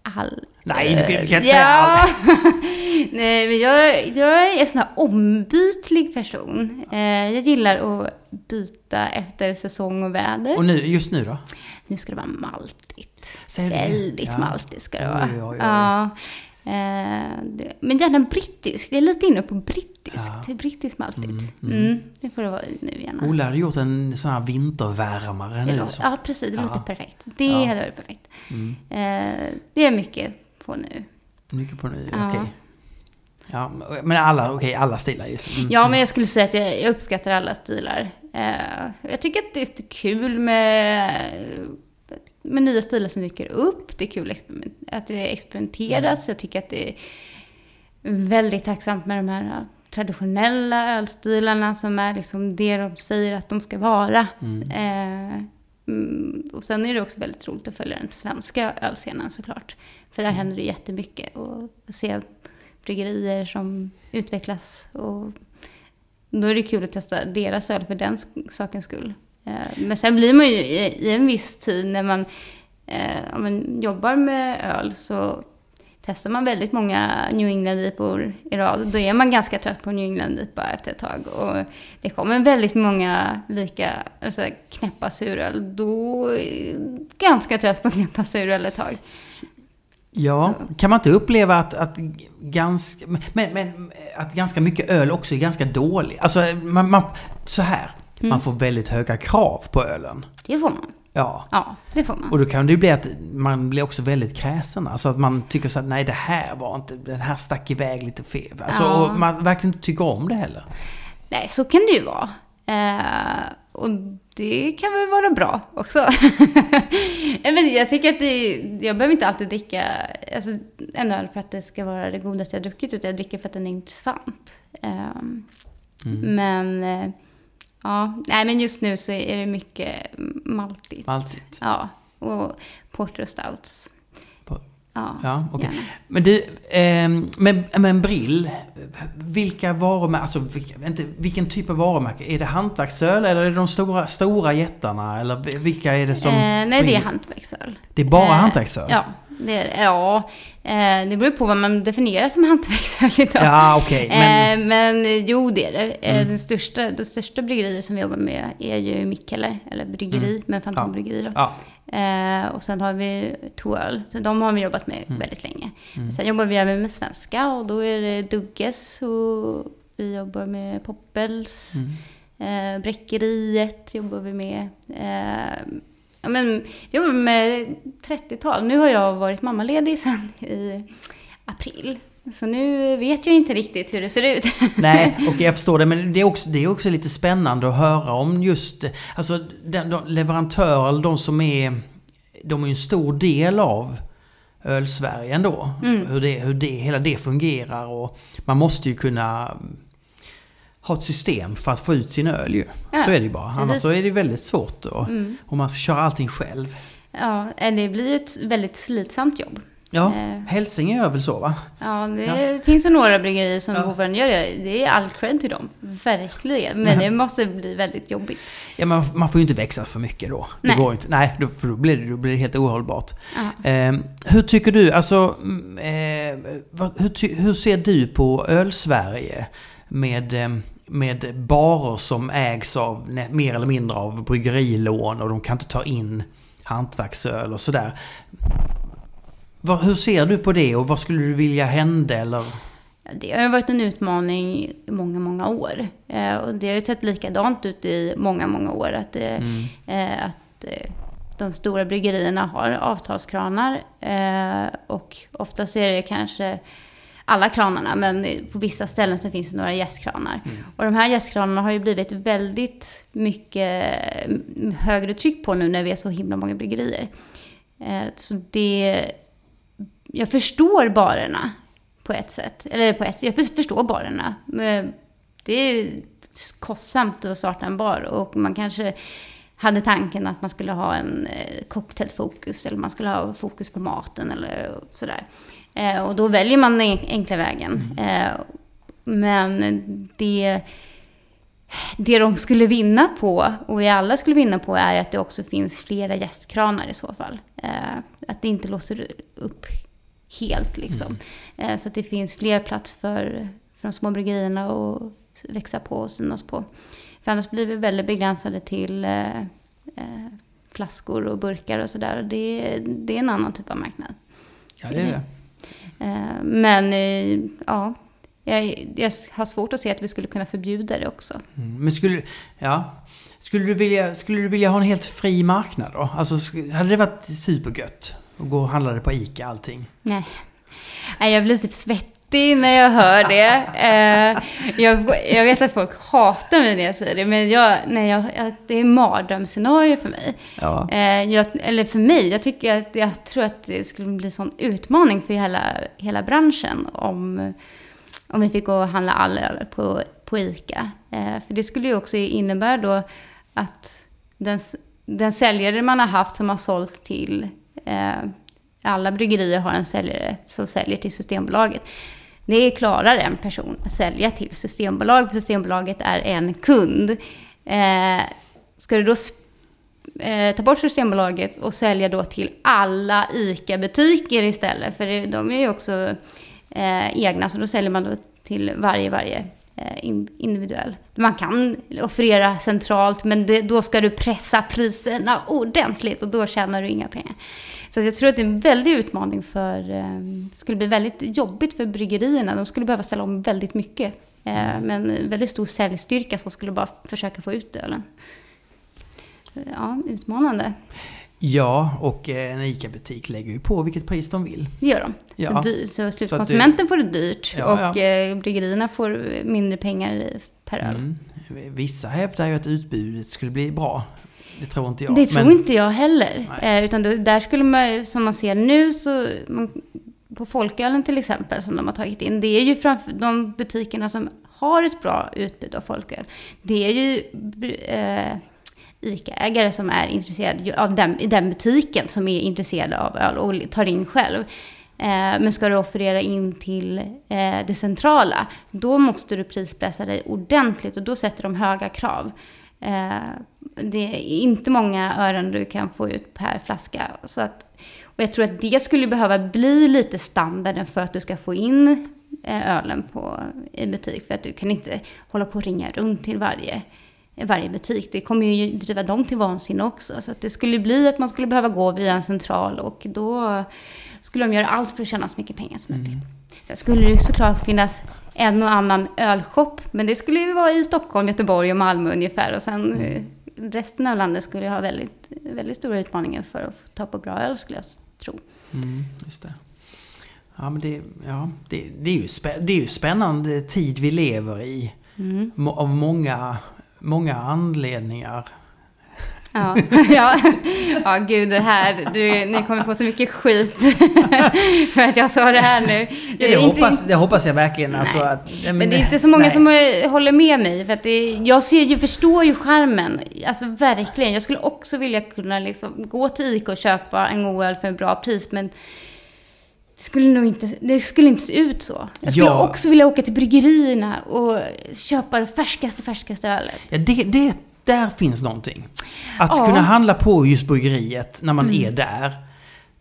All, Nej, du kan- du kan inte ja. säga allt. Nej, men jag, jag är en sån här ombytlig person. Eh, jag gillar att byta efter säsong och väder. Och nu, just nu då? Nu ska det vara maltigt. Väldigt Ja. maltigt ska det vara. Oj, oj, oj. Ja. Eh, men gärna brittisk. Jag är lite inne på brittiskt. Ja. Brittiskt maltigt. Mm, Mm, mm. det får det vara nu gärna. Ola hade gjort en sån här vintervärmare nu. Ja, Så. ja, precis. Det Ja. låter perfekt. Det Ja. hade varit perfekt. Mm. Eh, det är mycket på nu. Mycket på ny, Ja. okej. Ja, men alla, okej, alla stilar just mm. Ja, men jag skulle säga att jag, jag uppskattar alla stilar. Eh, jag tycker att det är kul med, med nya stilar som dyker upp. Det är kul att det experimenteras. Jag tycker att det är väldigt tacksamt med de här traditionella ölstilarna som är liksom det de säger att de ska vara. Mm. Eh, mm, och sen är det också väldigt roligt att följa den svenska ölscenen såklart. För där händer det jättemycket. Och se bryggerier som utvecklas. Och då är det kul att testa deras öl för den sakens skull. Eh, Men sen blir man ju i en viss tid när man, eh, man jobbar med öl så testar man väldigt många New England-IPor i rad. Då är man ganska trött på New England-IPA efter ett tag. Och det kommer väldigt många lika alltså, knäppa suröl. Då är jag ganska trött på knäppa suröl ett tag. Ja, kan man inte uppleva att, att, ganska, men, men, att ganska mycket öl också är ganska dålig? Alltså, man, man, så här. Mm. Man får väldigt höga krav på ölen. Det får man. Ja. Ja, det får man. Och då kan det ju bli att man blir också väldigt kräsen. Alltså att man tycker så att nej det här var inte, den här stack iväg lite fel. Alltså, Ja. och man verkligen inte tycker om det heller. Nej, så kan det ju vara. Eh, och det kan väl vara bra också. jag, tycker att det, jag behöver inte alltid dricka alltså, en öl för att det ska vara det godaste jag druckit, utan jag dricker för att den är intressant. Eh, Men, eh, ja, nej men just nu så är det mycket maltigt. Maltigt. Ja, och porter och stouts. Ja, gärna. Men du, ehm, med, med en brill. Vilka varumärken, alltså vilka, inte, vilken typ av varumärke? Är det hantverksöl eller är det de stora, stora jättarna? Eller vilka är det som... Eh, nej, det är hantverksöl. Det är bara Eh, hantverksöl? Ja, det, ja eh, det beror på vad man definierar som hantverksöl idag. Ja, men, Eh, men jo, det är det. Eh, Mm. Den största, det största bryggeriet som vi jobbar med är ju Mikkeller, eller bryggeri, men Fantombryggeri då. Mm. ja. Eh, och sen har vi Toöl, så de har vi jobbat med Mm. väldigt länge. Sen jobbar vi även med svenska och då är det Dugges och vi jobbar med Poppels. Mm. Eh, Bräckeriet jobbar vi med. Eh, ja, men, vi jobbar med 30-tal. Nu har jag varit mammaledig sedan i april. Så nu vet jag inte riktigt hur det ser ut. Nej, och jag förstår det. Men det är, också, det är också lite spännande att höra om just... Alltså den, de, leverantörer, de som är... De är ju en stor del av Ölsverige ändå. Mm. Hur, det, hur det, hela det fungerar och man måste ju kunna ha ett system för att få ut sin öl ju. Ja, så är det ju bara. Annars precis. så är det väldigt svårt då. Mm. Om man ska köra allting själv. Ja, eh, det blir ett väldigt slitsamt jobb. Ja, Eh. Hälsinge gör väl så va? Ja, det finns ju några bryggerier som Ja. fortfarande gör det. Det är all cred till dem. Verkligen. Men det måste bli väldigt jobbigt. Ja, man, man får ju inte växa för mycket då. Det Nej. går inte. Nej, då, för då blir, det, då blir det helt ohållbart. Ja. Eh, hur tycker du, alltså, mm, eh, vad, hur, hur ser du på Ölsverige med, eh, med barer som ägs av mer eller mindre av bryggerilån och de kan inte ta in hantverksöl och sådär. Vad, hur ser du på det och vad skulle du vilja hända eller? Det har varit en utmaning i många, många år. Eh, och det har ju sett likadant ut i många, många år. Att, eh, eh, att eh, de stora bryggerierna har avtalskranar. Eh, och oftast är det kanske alla kranarna, men på vissa ställen så finns det några gästkranar. Och de här gästkranarna har ju blivit väldigt mycket mm, högre tryck på nu när vi är så himla många bryggerier. Eh, så det... Jag förstår barerna på ett sätt. Eller på ett jag förstår barerna. Men Det är kostsamt att starta en bar och man kanske hade tanken att man skulle ha en eh, cocktailfokus eller man skulle ha fokus på maten eller sådär. Eh, och då väljer man den enkla vägen. Eh, men det, det de skulle vinna på, och vi alla skulle vinna på, är att det också finns flera gästkranar i så fall. Eh, att det inte låser upp helt liksom. Eh, så att det finns fler plats för, för de små bryggerierna att växa på och synas på. För annars blir vi väldigt begränsade till eh, eh, flaskor och burkar och sådär. Det, det är en annan typ av marknad. Ja, det är det. Eh, men eh, ja, jag, jag har svårt att se att vi skulle kunna förbjuda det också. Mm, Men skulle, ja, skulle, du vilja, skulle du vilja ha en helt fri marknad då? Alltså, hade det varit supergött? Att gå och handla det på ICA allting? Nej. Nej, jag blir typ svettig när jag hör det. Eh, jag, jag vet att folk hatar mig när jag säger det, men jag, när jag, det är mardrömsscenario för mig. Ja. Eh, jag, eller för mig, jag, tycker att, jag tror att det skulle bli en sån utmaning för hela, hela branschen om, om vi fick gå och handla all öl på, på ICA. Eh, för det skulle ju också innebära då att den, den säljare man har haft som har sålt till Eh, alla bryggerier har en säljare som säljer till Systembolaget. Det klarar en person att sälja till Systembolaget, för Systembolaget är en kund. Eh, ska du då eh, ta bort Systembolaget och sälja då till alla ICA-butiker istället, för de är ju också eh, egna, så då säljer man då till varje, varje eh, individuell. Man kan offerera centralt, men det, då ska du pressa priserna ordentligt och då tjänar du inga pengar. Så jag tror att det är en väldig utmaning för... Eh, det skulle bli väldigt jobbigt för bryggerierna. De skulle behöva ställa om väldigt mycket. Eh, men väldigt stor säljstyrka som skulle bara försöka få ut ölen. Ja, utmanande. Ja, och en ICA-butik lägger ju på vilket pris de vill. Det gör de. Ja. Så, dy- så slutkonsumenten får det dyrt ja, och ja. bryggerierna får mindre pengar per öl. Mm. Vissa hävdar ju att utbudet skulle bli bra. Det tror inte jag. Det tror men... inte jag heller. Eh, utan då, där skulle man, som man ser nu, så man, på folkölen till exempel, som de har tagit in, det är ju framför de butikerna som har ett bra utbud av folköl. Det är ju eh, ICA-ägare som är intresserad av den, den butiken, som är intresserad av öl och tar in själv. Eh, men ska du offerera in till eh, det centrala, då måste du prispressa dig ordentligt och då sätter de höga krav. Eh, det är inte många ören du kan få ut per flaska. Så att, och jag tror att det skulle behöva bli lite standarden för att du ska få in eh, ölen på, i butik. För att du kan inte hålla på och ringa runt till varje, varje butik. Det kommer ju driva dem till vansinne också. Så att det skulle bli att man skulle behöva gå via en central och då skulle de göra allt för att tjäna så mycket pengar som möjligt. Mm. Sen skulle det såklart finnas en och annan ölshop, men det skulle ju vara i Stockholm, Göteborg och Malmö ungefär. Och sen mm. Eh, resten av landet skulle ha väldigt, väldigt stora utmaningar för att ta på bra öl skulle jag tro. Mm, just det. Ja, men det, ja, det, det, är ju det är ju spännande tid vi lever i. Mm. Av många, många anledningar. Ja, ja. ja gud det här, du, ni kommer få så mycket skit för att jag sa det här nu. Det, ja, det, hoppas, inte, det hoppas jag verkligen. Alltså att, men, men, det är inte så många nej. som håller med mig. För att det, jag ser ju, förstår ju skärmen. Alltså verkligen. Jag skulle också vilja kunna liksom gå till ICA och köpa en god öl för en bra pris. Men det skulle nog inte, det skulle inte se ut så. Jag skulle ja. också vilja åka till bryggerierna och köpa det färskaste, färskaste ölet. Ja, det, det där finns någonting. Att ja. kunna handla på just bryggeriet när man mm. är där.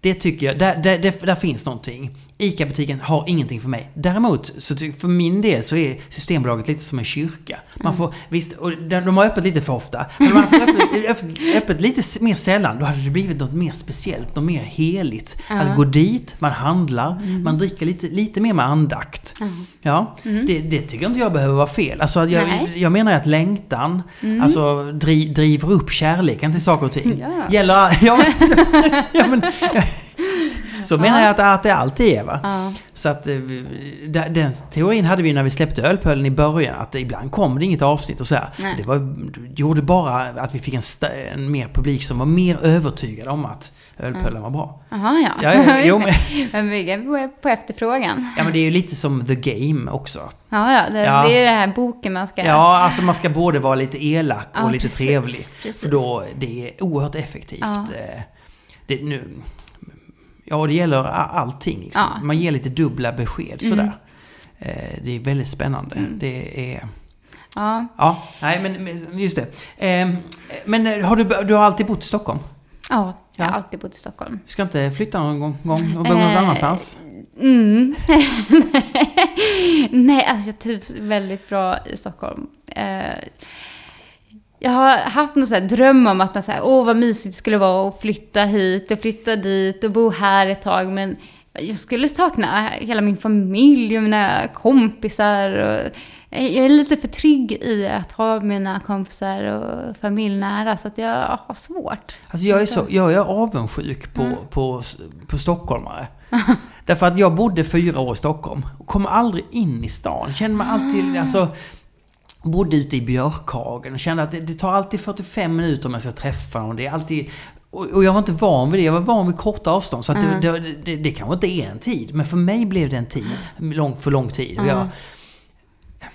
Det tycker jag, där, där, där, där finns någonting. ICA-butiken har ingenting för mig. Däremot, så för min del så är Systembolaget lite som en kyrka. Man mm. får, visst, och de har öppet lite för ofta. Men man får öppet, öppet, lite mer sällan. Då hade det blivit något mer speciellt, något mer heligt. Mm. Att gå dit, man handlar, mm. man dricker lite, lite mer med andakt. Mm. Ja, mm. det, det, tycker inte jag behöver vara fel. Alltså, jag, jag menar att längtan mm. alltså, dri, driver upp kärleken till saker och ting. Ja. Gäller... Ja, ja, men, så menar jag att, att det alltid är. Va? Så att eh, den teorin hade vi när vi släppte ölpölen i början. Att ibland kom det inget avsnitt och så här. Det, var, gjorde bara att vi fick en, en mer publik som var mer övertygad om att ölpölen var bra. Jaha, ja. ja jo, men, bygger på efterfrågan. Ja, men det är ju lite som The Game också. Ja, ja. Det, ja. det är den här boken man ska... Ja, alltså man ska både vara lite elak och ja, lite precis, trevlig. Precis. För då, det är oerhört effektivt. Ja. Eh, det, nu, Ja, det gäller allting. Liksom. Ja. Man ger lite dubbla besked mm. sådär. Eh, det är väldigt spännande. Mm. Det är... Ja. Ja, nej men just det. Ehm, men eh, har du, du har alltid bott i Stockholm? Ja, jag har ja. alltid bott i Stockholm. Du ska inte flytta någon gång, gång och bo någon eh, annanstans? Mm. Nej, alltså jag trivs väldigt bra i Stockholm. Jag har haft någon sån dröm om att så här, åh vad mysigt det skulle vara att flytta hit och flytta dit och bo här ett tag. Men jag skulle sakna hela min familj och mina kompisar. Och jag är lite för trygg i att ha mina kompisar och familj nära så att jag har svårt. Alltså jag är, så, jag är avundsjuk på, mm. på, på stockholmare. Därför att jag bodde fyra år i Stockholm och kom aldrig in i stan. Kände mig alltid, alltså... Bodde ute i Björkhagen och kände att det, det tar alltid 45 minuter om jag ska träffa någon. Det är alltid... Och, jag var inte van vid det. Jag var van vid korta avstånd. Så Mm. det, det, det, det kanske inte är en tid. Men för mig blev det en tid. Lång, för lång tid. Och jag, Mm.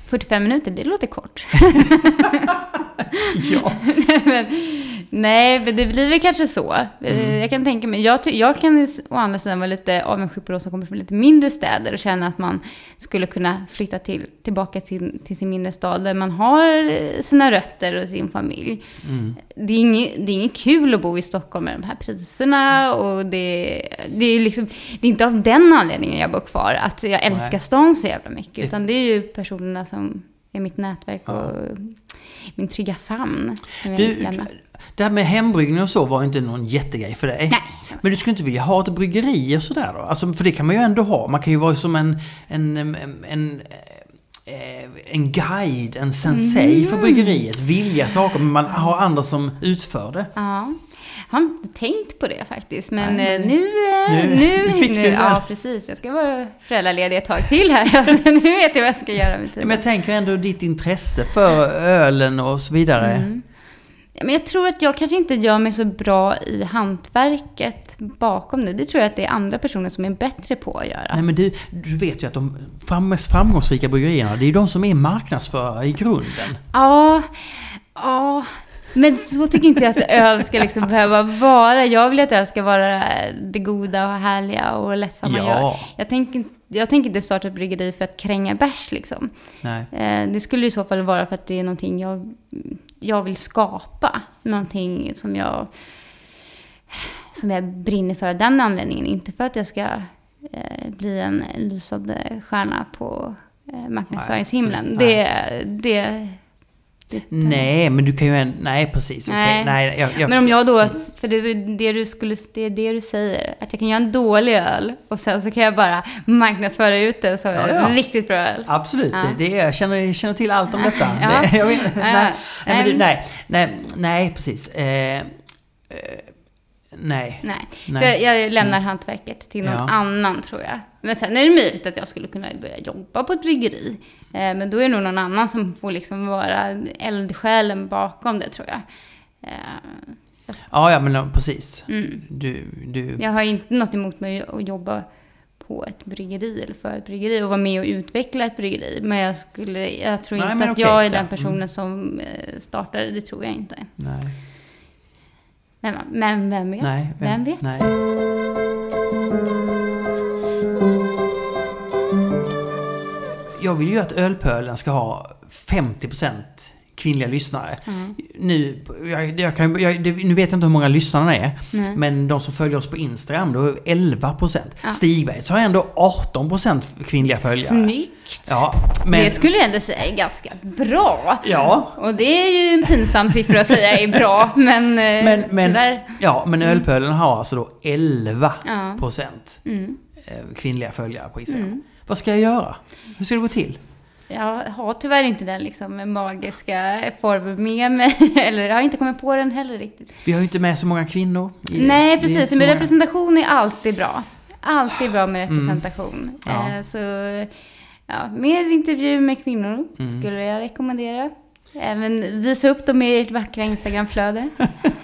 45 minuter, det låter kort. ja. men, nej, men det blir väl kanske så. Eh, Mm. Jag kan tänka mig, jag, jag kan å andra sidan vara lite avundsjuk på de som kommer från lite mindre städer och känna att man skulle kunna flytta till, tillbaka till, till sin mindre stad där man har eh, sina rötter och sin familj. Mm. Det är, inget, det är inget kul att bo i Stockholm med de här priserna och det, det, är liksom, det är inte av den anledningen jag bor kvar, att jag älskar Nej. stan så jävla mycket, utan det är ju personerna som är mitt nätverk Ja. Min trygga famn Du, det här med hembryggning och så var inte någon jättegrej för dig. Nej. Men du skulle inte vilja ha ett bryggeri och sådär då? Alltså, för det kan man ju ändå ha. Man kan ju vara som en... en, en, en eh, en guide, en sensei för Mm. bryggeriet. Vilja saker, men man har andra som utför det. Ja. Jag har inte tänkt på det faktiskt, men Nej, eh, men- nu... eh, nu nu, fick nu du det. ja, precis. Jag ska vara föräldraledig ett tag till här. Alltså, nu vet jag vad jag ska göra med Men tiden. jag tänker ändå ditt intresse för ölen och så vidare. Mm. Men jag tror att jag kanske inte gör mig så bra i hantverket bakom det. Det tror jag att det är andra personer som är bättre på att göra. Nej men du, du vet ju att de mest framgångsrika bryggerierna, det är ju de som är marknadsförare i grunden. Ja, ja. Men så tycker inte jag att öl ska liksom behöva vara. Jag vill att öl ska vara det goda och härliga och lättsamma. Ja. Jag, jag, tänker, jag tänker inte starta ett bryggeri för att kränga bärs liksom. Nej. Eh, det skulle i så fall vara för att det är någonting jag, jag vill skapa. Någonting som jag, som jag brinner för av den anledningen. Inte för att jag ska eh, bli en lysande stjärna på eh, marknadsföringshimlen. Nej, det, det, det, Nej, men du kan ju en, Nej, precis. Nej. Nej, jag, jag, Men om jag då, för det, är det, du skulle, det är det du säger, att jag kan göra en dålig öl och sen så kan jag bara marknadsföra ut det som Ja, en ja. riktigt bra öl. Absolut, Ja. det, jag, känner, jag känner till allt om detta. Det, vet, nej, Nej. nej, nej, nej, precis. Eh, eh, nej. Nej. Nej. Så jag, jag lämnar hantverket till någon Ja. annan tror jag. Men sen är det möjligt att jag skulle kunna börja jobba på ett bryggeri. Eh, men då är det nog någon annan som får liksom vara eldsjälen bakom det tror jag. Eh, Ja, ja, men precis. mm. Du, du... Jag har inte något emot mig att jobba på ett bryggeri eller för ett bryggeri och vara med och utveckla ett bryggeri. Men jag, skulle, jag tror Nej, inte att okej, jag är den personen Mm. som eh, startar. Det tror jag inte. Nej. Men, men vem vet? Nej. Vem vet? Nej. Jag vill ju att Ölpölen ska ha 50% kvinnliga lyssnare. Mm. Nu, jag, jag kan, jag, nu vet jag inte hur många lyssnarna är. Nej. Men de som följer oss på Instagram, då är 11%. Ja. Stigbergs har ändå 18% kvinnliga följare. Snyggt! Ja, men... Det skulle jag ändå säga är ganska bra. Ja, Och det är ju en pinsam siffra att säga är bra, men, eh, men, men, tyvärr. ja, men Ölpölen har alltså då 11% Ja. Mm. eh, kvinnliga följare på Instagram. Mm. Vad ska jag göra? Hur ska det gå till? Jag har tyvärr inte den liksom magiska formen med mig. Eller jag har inte kommit på den heller riktigt. Vi har ju inte med så många kvinnor. i- Nej, precis. Men representation är alltid bra. Alltid bra med representation. Ja. Eh, Så ja, mer intervju med kvinnor Mm. skulle jag rekommendera. Även visa upp dem i ert vackra Instagramflöde.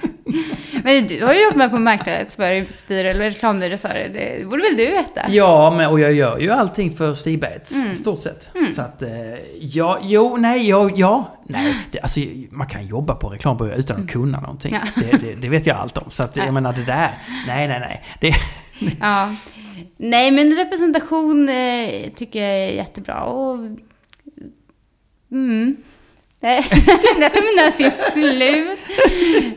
Men du har ju jobbat på marknadsföringsbyrå eller reklambyrå sa. Det borde väl du veta? Ja, men, och jag gör ju allting för Stigbergs Mm. i stort sett. Så att, eh, ja, jo, nej, ja, ja. Nej, det, alltså man kan jobba på reklambyrå utan att kunna någonting. Mm. Ja. Det, det, det vet jag allt om. Så att, Ja. jag menar det där, nej, nej, nej. Det, Ja. Nej, men representation eh, tycker jag är jättebra. Och, mm. Nej, Där tog mina till slut.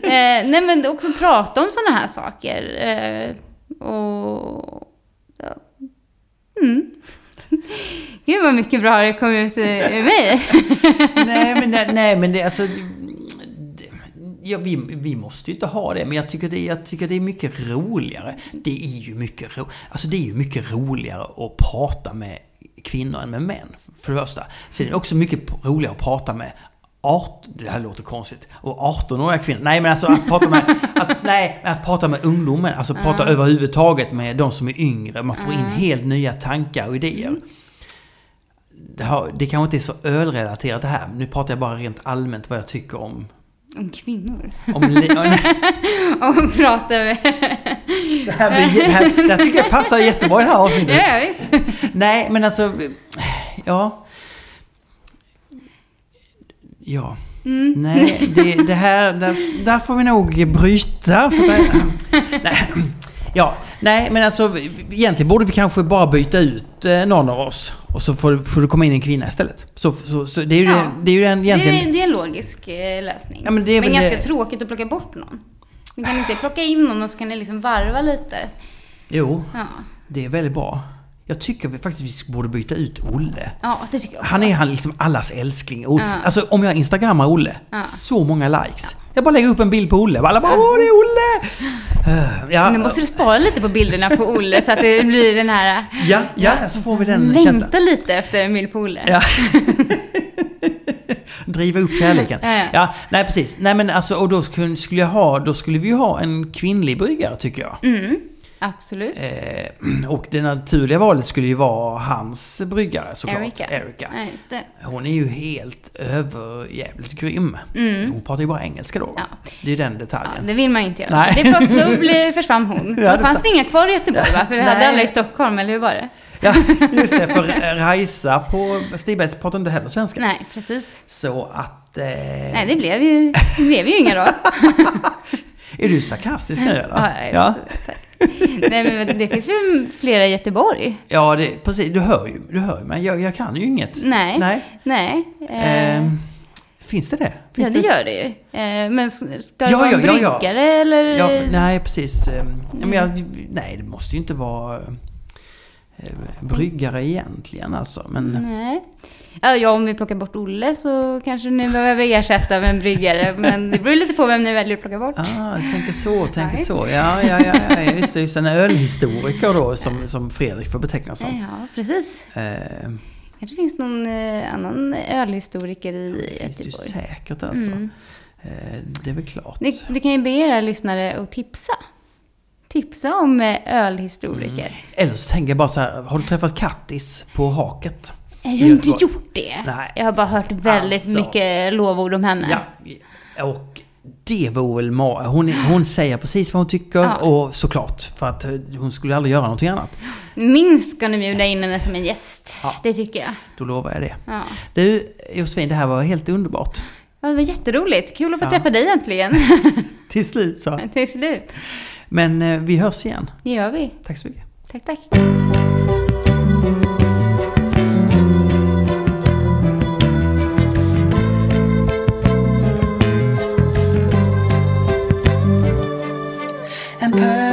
Eh, nej, men också prata om sådana här saker. Eh, och... Ja. Mm. Gud vad mycket bra det kom ut eh, ur mig. nej, men, nej, nej, men det, alltså... Det, ja, vi, vi måste ju inte ha det, men jag tycker det, jag tycker det är mycket roligare. Det är ju mycket, ro, alltså det är ju mycket roligare att prata med kvinnor än med män, för det första. Sen är det också mycket roligare att prata med art, det här låter konstigt. Och 18-åriga kvinnor. Nej men alltså att prata med, att, nej, att prata med ungdomen. Alltså prata överhuvudtaget med de som är yngre. Man får in helt nya tankar och idéer. Det, har, det kanske inte är så ölrelaterat det här. Nu pratar jag bara rent allmänt vad jag tycker om... Om kvinnor. om li- nej, Och prata med... det, här blir, det, här, det här tycker jag passar jättebra i det här avsnittet. Ja, visst. Nej, men alltså... Ja. Ja. Mm. Nej, det, det här... Där, där får vi nog bryta. Så att, nej, ja, nej, men alltså egentligen borde vi kanske bara byta ut eh, någon av oss. Och så får, får det komma in en kvinna istället. Så, så, så det är ju, Ja. det, det är ju en, Det, egentligen... är, det är en logisk eh, lösning. Ja, men det är väl ganska det- tråkigt att plocka bort någon. Ni kan inte plocka in någon och så kan ni liksom varva lite. Jo, Ja, det är väldigt bra. Jag tycker vi faktiskt vi borde byta ut Olle. ja det tycker jag också. Han är han liksom allas älskling. Och, Ja. Alltså om jag instagrammar Olle, Ja. så många likes. Jag bara lägger upp en bild på Olle alla bara Åh, det är Olle! Eh, Ja, Nu måste du spara lite på bilderna på Olle så att det blir den här... ja, ja, så får vi den känslan. Längta lite efter en bild på Olle. Ja. Driva upp kärleken. Ja, ja. Ja, nej precis. Nej men alltså, och då skulle, skulle jag ha, då skulle vi ju ha en kvinnlig bryggare tycker jag. Mm, absolut. Eh, och det naturliga valet skulle ju vara hans bryggare såklart. Erika. Erika. Ja. Hon är ju helt överjävligt grym. Mm. Hon pratar ju bara engelska då. Ja. Det är ju den Ja, detaljen. det vill man ju inte göra. Nej. Så det plockade, då försvann hon. Ja, Då fanns det inga kvar i Göteborg va? För vi hade Nej. alla i Stockholm, eller hur var det? Ja, just det. För Rajsa på Stigbergs pratar inte heller svenska. Nej, precis. Så att... Eh, Nej, det blev ju, det blev ju inga då. Är du sarkastisk nu eller? Ja, ja. Tack. Nej, men det finns ju flera i Göteborg. Ja, det, precis. Du hör ju, du hör ju men jag, jag kan ju inget. Nej. Nej. Nej. eh, Ehm, finns det det? Finns ja, det gör det ju. Eh, men ska det Ja, vara en ja, ja, ja. bryggare eller? Ja, nej, precis. Ehm, ja, Men Mm. jag, nej, det måste ju inte vara eh, bryggare egentligen alltså. Men Nej. Ja, om vi plockar bort Olle så kanske ni behöver ersätta med en bryggare. Men det beror lite på vem ni väljer att plocka bort. Ah, jag tänker så, tänker Nice. så. Ja, ja, ja, ja just det. Just en ölhistoriker då som, som Fredrik får betecknas som. Ja, precis. Eh, kanske finns någon eh, annan ölhistoriker i finns det ju Göteborg. säkert alltså. Mm. Eh, det är väl klart. Ni, ni kan ju be era lyssnare att tipsa. Tipsa om eh, ölhistoriker. Eller så tänker jag bara så här, har du träffat Kattis på Haket? Jag har inte gjort det. Nej. Jag har bara hört väldigt Alltså. mycket lovord om henne. Ja, och det vore väl ma- hon, hon säger precis vad hon tycker Ja. och såklart för att hon skulle aldrig göra någonting annat. Minst ska ni bjuda in henne som en gäst. Ja. Det tycker jag. Då lovar jag det. Ja. Du Josefin, det här var helt underbart. Ja, Det var jätteroligt. Kul att få träffa dig äntligen. Till slut så. Till slut. Men eh, vi hörs igen. Det gör vi. Tack så mycket. Tack, tack. and.